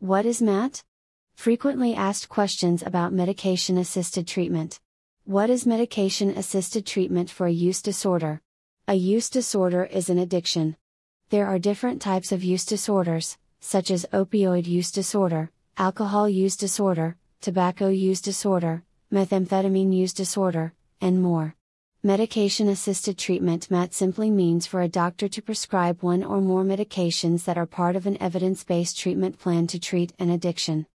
What is MAT? Frequently asked questions about medication assisted treatment. What is medication assisted treatment for a use disorder? A use disorder is an addiction. There are different types of use disorders, such as opioid use disorder, alcohol use disorder, tobacco use disorder, methamphetamine use disorder, and more. Medication assisted treatment MAT simply means for a doctor to prescribe one or more medications that are part of an evidence based treatment plan to treat an addiction.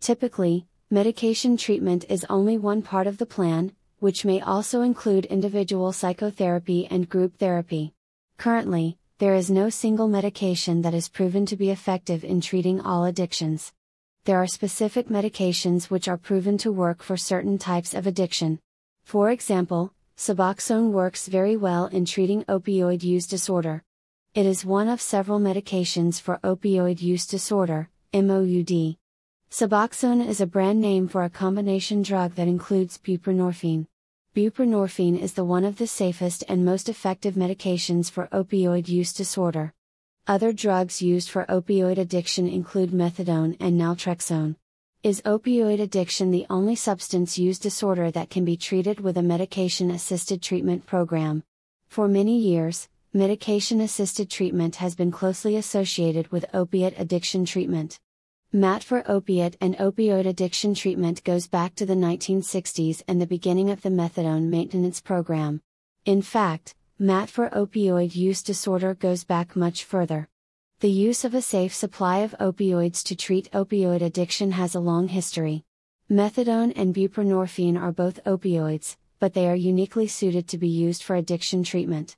Typically, medication treatment is only one part of the plan, which may also include individual psychotherapy and group therapy. Currently, there is no single medication that is proven to be effective in treating all addictions. There are specific medications which are proven to work for certain types of addiction. For example, Suboxone works very well in treating opioid use disorder. It is one of several medications for opioid use disorder, MOUD. Suboxone is a brand name for a combination drug that includes buprenorphine. Buprenorphine is the one of the safest and most effective medications for opioid use disorder. Other drugs used for opioid addiction include methadone and naltrexone. Is opioid addiction the only substance use disorder that can be treated with a medication assisted treatment program? For many years, medication assisted treatment has been closely associated with opiate addiction treatment. MAT for opiate and opioid addiction treatment goes back to the 1960s and the beginning of the methadone maintenance program. In fact, MAT for opioid use disorder goes back much further. The use of a safe supply of opioids to treat opioid addiction has a long history. Methadone and buprenorphine are both opioids, but they are uniquely suited to be used for addiction treatment.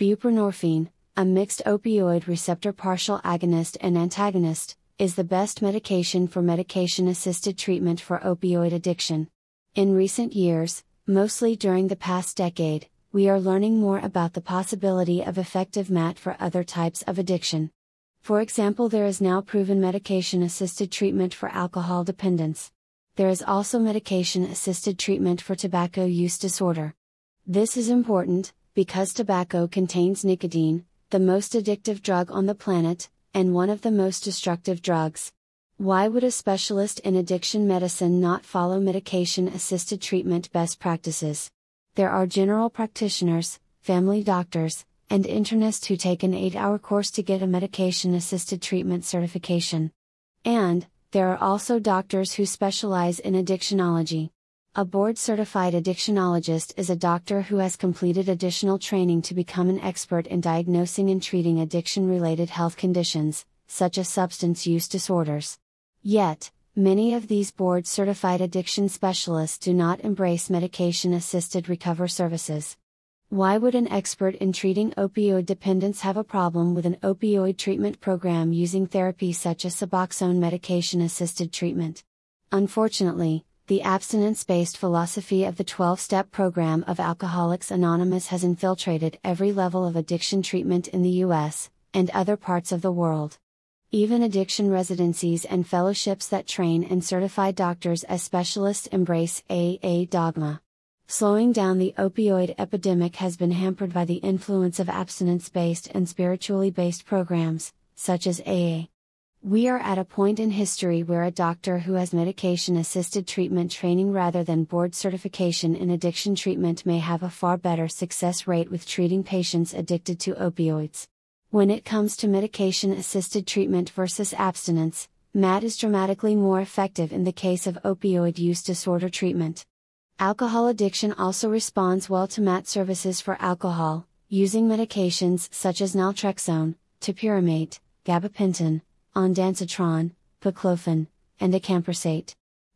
Buprenorphine, a mixed opioid receptor partial agonist and antagonist, is the best medication for medication assisted treatment for opioid addiction. In recent years, mostly during the past decade, we are learning more about the possibility of effective MAT for other types of addiction. For example, there is now proven medication assisted treatment for alcohol dependence. There is also medication assisted treatment for tobacco use disorder. This is important, because tobacco contains nicotine, the most addictive drug on the planet, and one of the most destructive drugs. Why would a specialist in addiction medicine not follow medication assisted treatment best practices? There are general practitioners, family doctors, and internists who take an 8 hour course to get a medication assisted treatment certification. And, there are also doctors who specialize in addictionology. A board certified addictionologist is a doctor who has completed additional training to become an expert in diagnosing and treating addiction related health conditions, such as substance use disorders. Yet, many of these board certified addiction specialists do not embrace medication assisted recover services. Why would an expert in treating opioid dependence have a problem with an opioid treatment program using therapy such as Suboxone medication assisted treatment? Unfortunately, the abstinence based philosophy of the 12 step program of Alcoholics Anonymous has infiltrated every level of addiction treatment in the US and other parts of the world. Even addiction residencies and fellowships that train and certify doctors as specialists embrace AA dogma. Slowing down the opioid epidemic has been hampered by the influence of abstinence based and spiritually based programs, such as AA. We are at a point in history where a doctor who has medication assisted treatment training rather than board certification in addiction treatment may have a far better success rate with treating patients addicted to opioids. When it comes to medication assisted treatment versus abstinence, MAT is dramatically more effective in the case of opioid use disorder treatment. Alcohol addiction also responds well to MAT services for alcohol, using medications such as naltrexone, topiramate, gabapentin, ondansetron, baclofen, and acamprosate.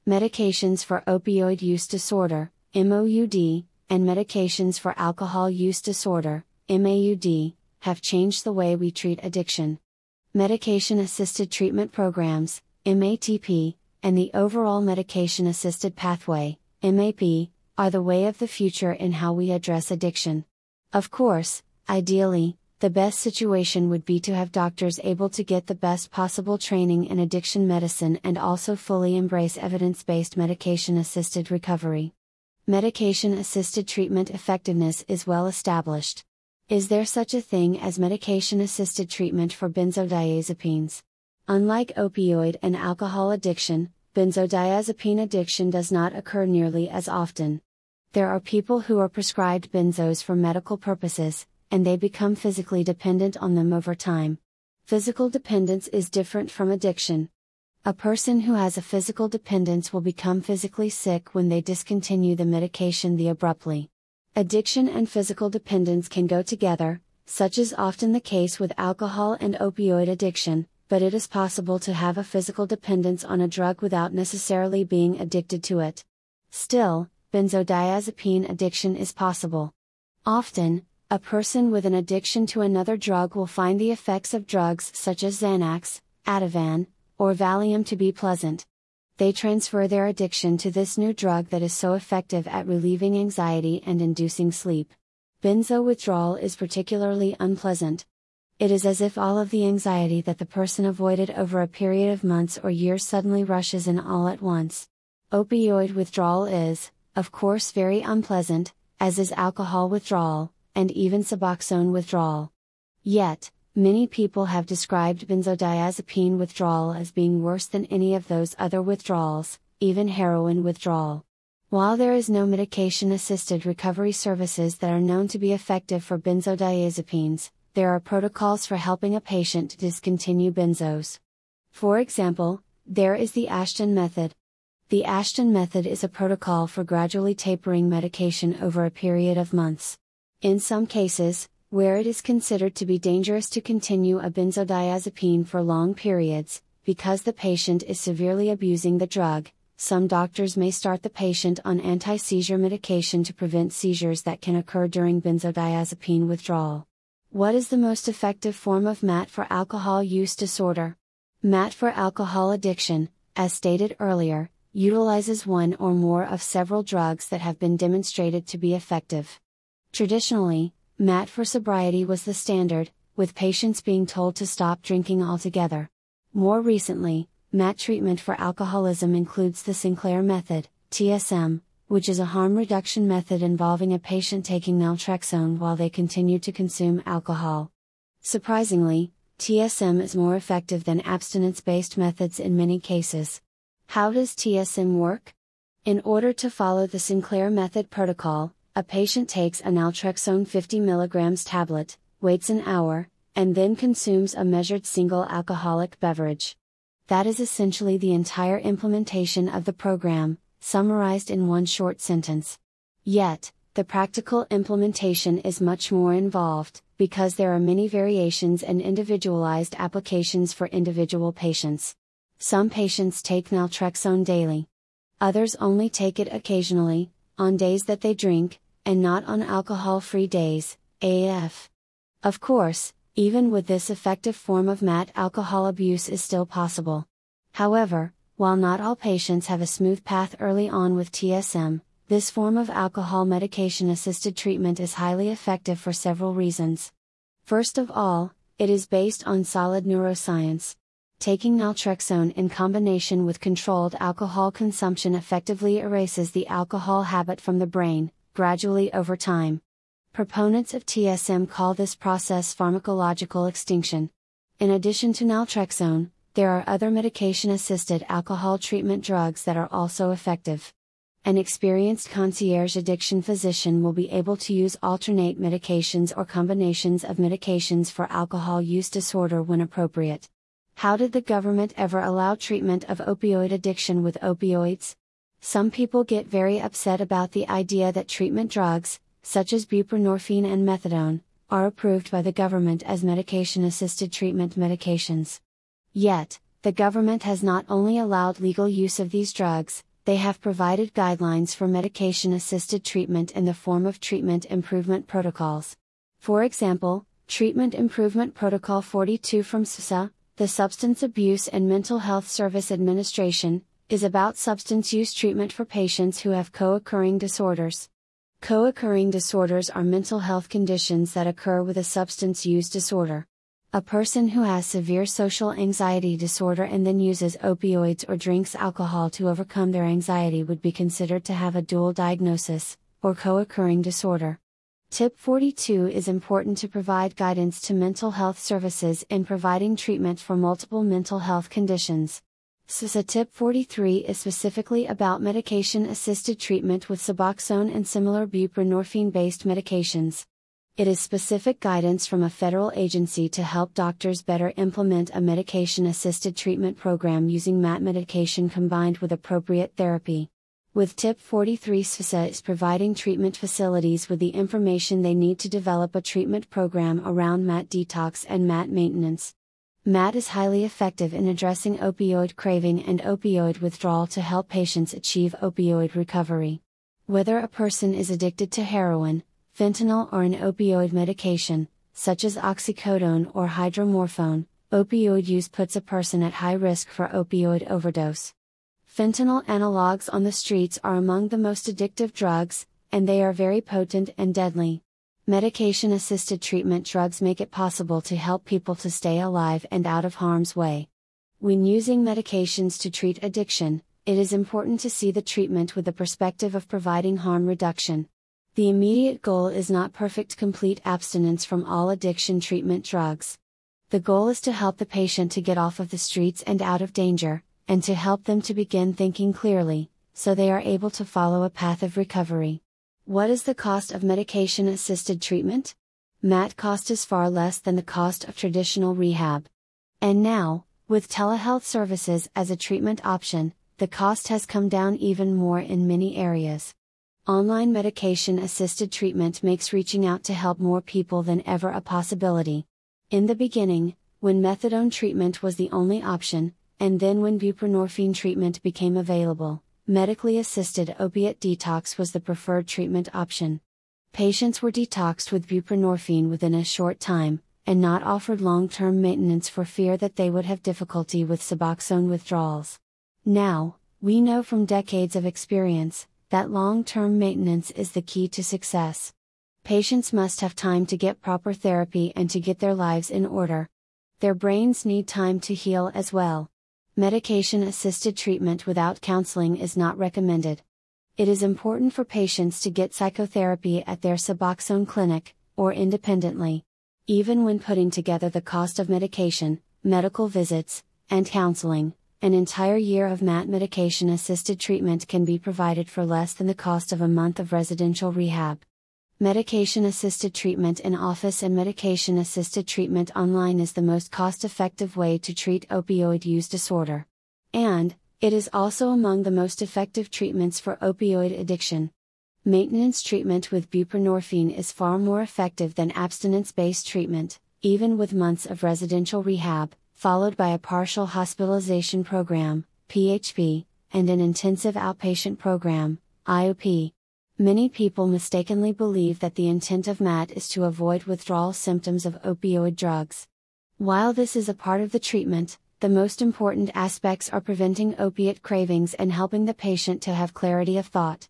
Medications for opioid use disorder, MOUD, and medications for alcohol use disorder, MAUD, have changed the way we treat addiction. Medication assisted treatment programs, MATP, and the overall medication assisted pathway, MAP, are the way of the future in how we address addiction. Of course, ideally, the best situation would be to have doctors able to get the best possible training in addiction medicine and also fully embrace evidence based medication assisted recovery. Medication assisted treatment effectiveness is well established. Is there such a thing as medication assisted treatment for benzodiazepines? Unlike opioid and alcohol addiction, benzodiazepine addiction does not occur nearly as often. There are people who are prescribed benzos for medical purposes, and they become physically dependent on them over time. Physical dependence is different from addiction. A person who has a physical dependence will become physically sick when they discontinue the medication the abruptly. Addiction and physical dependence can go together, such is often the case with alcohol and opioid addiction, but it is possible to have a physical dependence on a drug without necessarily being addicted to it. Still, benzodiazepine addiction is possible. Often, a person with an addiction to another drug will find the effects of drugs such as Xanax, Ativan, or Valium to be pleasant. They transfer their addiction to this new drug that is so effective at relieving anxiety and inducing sleep. Benzo withdrawal is particularly unpleasant. It is as if all of the anxiety that the person avoided over a period of months or years suddenly rushes in all at once. Opioid withdrawal is, of course, very unpleasant, as is alcohol withdrawal, and even Suboxone withdrawal. Yet, Many people have described benzodiazepine withdrawal as being worse than any of those other withdrawals, even heroin withdrawal. While there is no medication assisted recovery services that are known to be effective for benzodiazepines, there are protocols for helping a patient to discontinue benzos. For example, there is the Ashton method. The Ashton method is a protocol for gradually tapering medication over a period of months. In some cases, where it is considered to be dangerous to continue a benzodiazepine for long periods, because the patient is severely abusing the drug, some doctors may start the patient on anti seizure medication to prevent seizures that can occur during benzodiazepine withdrawal. What is the most effective form of MAT for alcohol use disorder? MAT for alcohol addiction, as stated earlier, utilizes one or more of several drugs that have been demonstrated to be effective. Traditionally, MAT for sobriety was the standard, with patients being told to stop drinking altogether. More recently, MAT treatment for alcoholism includes the Sinclair method, TSM, which is a harm reduction method involving a patient taking naltrexone while they continue to consume alcohol. Surprisingly, TSM is more effective than abstinence based methods in many cases. How does TSM work? In order to follow the Sinclair method protocol, a patient takes a naltrexone 50 mg tablet, waits an hour, and then consumes a measured single alcoholic beverage. That is essentially the entire implementation of the program, summarized in one short sentence. Yet, the practical implementation is much more involved, because there are many variations and individualized applications for individual patients. Some patients take naltrexone daily. Others only take it occasionally, on days that they drink, and not on alcohol free days, AF. Of course, even with this effective form of MAT, alcohol abuse is still possible. However, while not all patients have a smooth path early on with TSM, this form of alcohol medication assisted treatment is highly effective for several reasons. First of all, it is based on solid neuroscience. Taking naltrexone in combination with controlled alcohol consumption effectively erases the alcohol habit from the brain, gradually over time. Proponents of TSM call this process pharmacological extinction. In addition to naltrexone, there are other medication assisted alcohol treatment drugs that are also effective. An experienced concierge addiction physician will be able to use alternate medications or combinations of medications for alcohol use disorder when appropriate. How did the government ever allow treatment of opioid addiction with opioids? Some people get very upset about the idea that treatment drugs, such as buprenorphine and methadone, are approved by the government as medication assisted treatment medications. Yet, the government has not only allowed legal use of these drugs, they have provided guidelines for medication assisted treatment in the form of treatment improvement protocols. For example, Treatment Improvement Protocol 42 from SAMHSA, the Substance Abuse and Mental Health Service Administration, is about substance use treatment for patients who have co occurring disorders. Co occurring disorders are mental health conditions that occur with a substance use disorder. A person who has severe social anxiety disorder and then uses opioids or drinks alcohol to overcome their anxiety would be considered to have a dual diagnosis, or co occurring disorder. Tip 42 is important to provide guidance to mental health services in providing treatment for multiple mental health conditions. SAMHSA Tip 43 is specifically about medication assisted treatment with Suboxone and similar buprenorphine based medications. It is specific guidance from a federal agency to help doctors better implement a medication assisted treatment program using MAT medication combined with appropriate therapy. With Tip 43 SAMHSA is providing treatment facilities with the information they need to develop a treatment program around MAT detox and MAT maintenance. MAT is highly effective in addressing opioid craving and opioid withdrawal to help patients achieve opioid recovery. Whether a person is addicted to heroin, fentanyl, or an opioid medication, such as oxycodone or hydromorphone, opioid use puts a person at high risk for opioid overdose. Fentanyl analogs on the streets are among the most addictive drugs, and they are very potent and deadly. Medication assisted treatment drugs make it possible to help people to stay alive and out of harm's way. When using medications to treat addiction, it is important to see the treatment with the perspective of providing harm reduction. The immediate goal is not perfect complete abstinence from all addiction treatment drugs. The goal is to help the patient to get off of the streets and out of danger, and to help them to begin thinking clearly, so they are able to follow a path of recovery. What is the cost of medication assisted treatment? MAT cost is far less than the cost of traditional rehab. And now, with telehealth services as a treatment option, the cost has come down even more in many areas. Online medication assisted treatment makes reaching out to help more people than ever a possibility. In the beginning, when methadone treatment was the only option, and then when buprenorphine treatment became available, medically assisted opiate detox was the preferred treatment option. Patients were detoxed with buprenorphine within a short time, and not offered long term maintenance for fear that they would have difficulty with Suboxone withdrawals. Now, we know from decades of experience that long term maintenance is the key to success. Patients must have time to get proper therapy and to get their lives in order. Their brains need time to heal as well. Medication assisted treatment without counseling is not recommended. It is important for patients to get psychotherapy at their Suboxone clinic, or independently. Even when putting together the cost of medication, medical visits, and counseling, an entire year of MAT medication assisted treatment can be provided for less than the cost of a month of residential rehab. Medication assisted treatment in office and medication assisted treatment online is the most cost effective way to treat opioid use disorder. And, it is also among the most effective treatments for opioid addiction. Maintenance treatment with buprenorphine is far more effective than abstinence based treatment, even with months of residential rehab, followed by a partial hospitalization program, PHP, and an intensive outpatient program, IOP. Many people mistakenly believe that the intent of MAT is to avoid withdrawal symptoms of opioid drugs. While this is a part of the treatment, the most important aspects are preventing opiate cravings and helping the patient to have clarity of thought.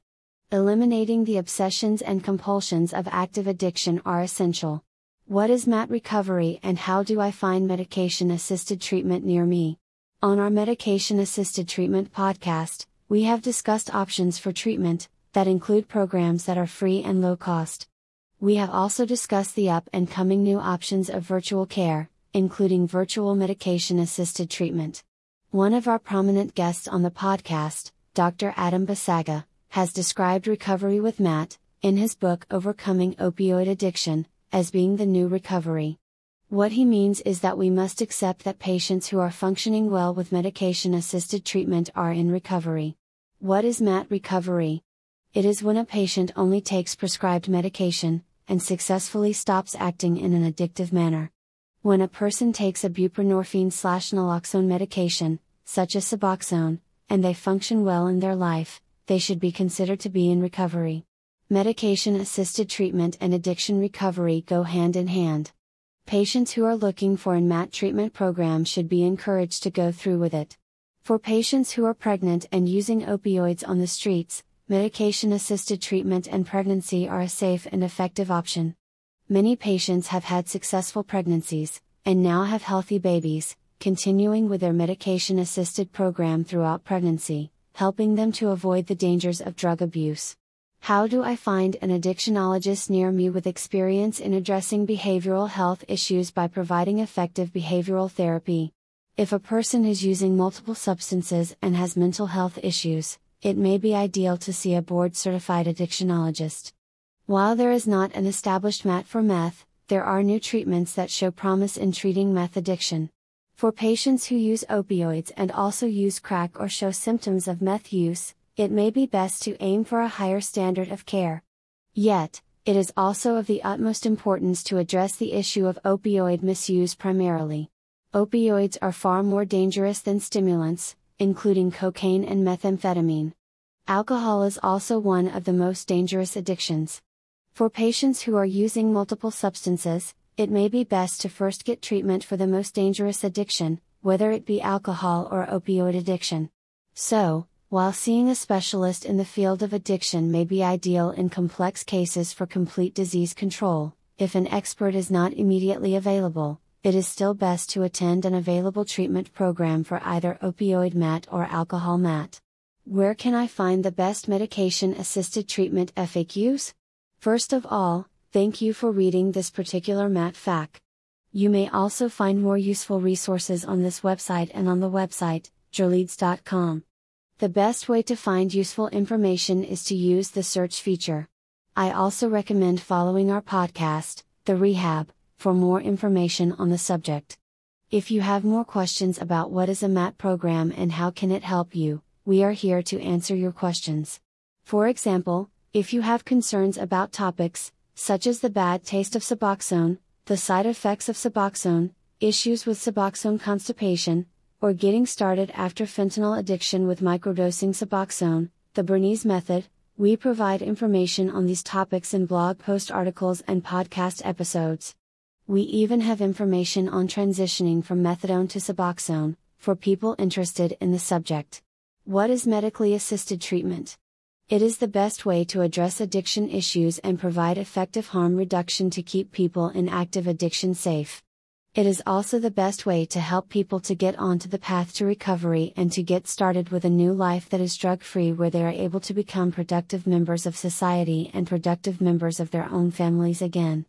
Eliminating the obsessions and compulsions of active addiction are essential. What is MAT recovery and how do I find medication assisted treatment near me? On our Medication Assisted Treatment podcast, we have discussed options for treatment, that include programs that are free and low cost. We have also discussed the up and coming new options of virtual care, including virtual medication assisted treatment. One of our prominent guests on the podcast, Dr. Adam Bisaga, has described recovery with MAT, in his book Overcoming Opioid Addiction, as being the new recovery. What he means is that we must accept that patients who are functioning well with medication assisted treatment are in recovery. What is MAT recovery? It is when a patient only takes prescribed medication, and successfully stops acting in an addictive manner. When a person takes a buprenorphine slash naloxone medication, such as Suboxone, and they function well in their life, they should be considered to be in recovery. Medication assisted treatment and addiction recovery go hand in hand. Patients who are looking for an MAT treatment program should be encouraged to go through with it. For patients who are pregnant and using opioids on the streets, medication assisted treatment and pregnancy are a safe and effective option. Many patients have had successful pregnancies, and now have healthy babies, continuing with their medication assisted program throughout pregnancy, helping them to avoid the dangers of drug abuse. How do I find an addictionologist near me with experience in addressing behavioral health issues by providing effective behavioral therapy? If a person is using multiple substances and has mental health issues, it may be ideal to see a board certified addictionologist. While there is not an established MAT for meth, there are new treatments that show promise in treating meth addiction. For patients who use opioids and also use crack or show symptoms of meth use, it may be best to aim for a higher standard of care. Yet, it is also of the utmost importance to address the issue of opioid misuse primarily. Opioids are far more dangerous than stimulants, including cocaine and methamphetamine. Alcohol is also one of the most dangerous addictions. For patients who are using multiple substances, it may be best to first get treatment for the most dangerous addiction, whether it be alcohol or opioid addiction. So, while seeing a specialist in the field of addiction may be ideal in complex cases for complete disease control, if an expert is not immediately available, it is still best to attend an available treatment program for either opioid MAT or alcohol MAT. Where can I find the best medication assisted treatment FAQs? First of all, thank you for reading this particular MAT FAQ. You may also find more useful resources on this website and on the website, drleeds.com. The best way to find useful information is to use the search feature. I also recommend following our podcast, The Rehab, for more information on the subject. If you have more questions about what is a MAT program and how can it help you, we are here to answer your questions. For example, if you have concerns about topics, such as the bad taste of Suboxone, the side effects of Suboxone, issues with Suboxone constipation, or getting started after fentanyl addiction with microdosing Suboxone, the Bernese method, we provide information on these topics in blog post articles and podcast episodes. We even have information on transitioning from methadone to Suboxone, for people interested in the subject. What is medically assisted treatment? It is the best way to address addiction issues and provide effective harm reduction to keep people in active addiction safe. It is also the best way to help people to get onto the path to recovery and to get started with a new life that is drug free where they are able to become productive members of society and productive members of their own families again.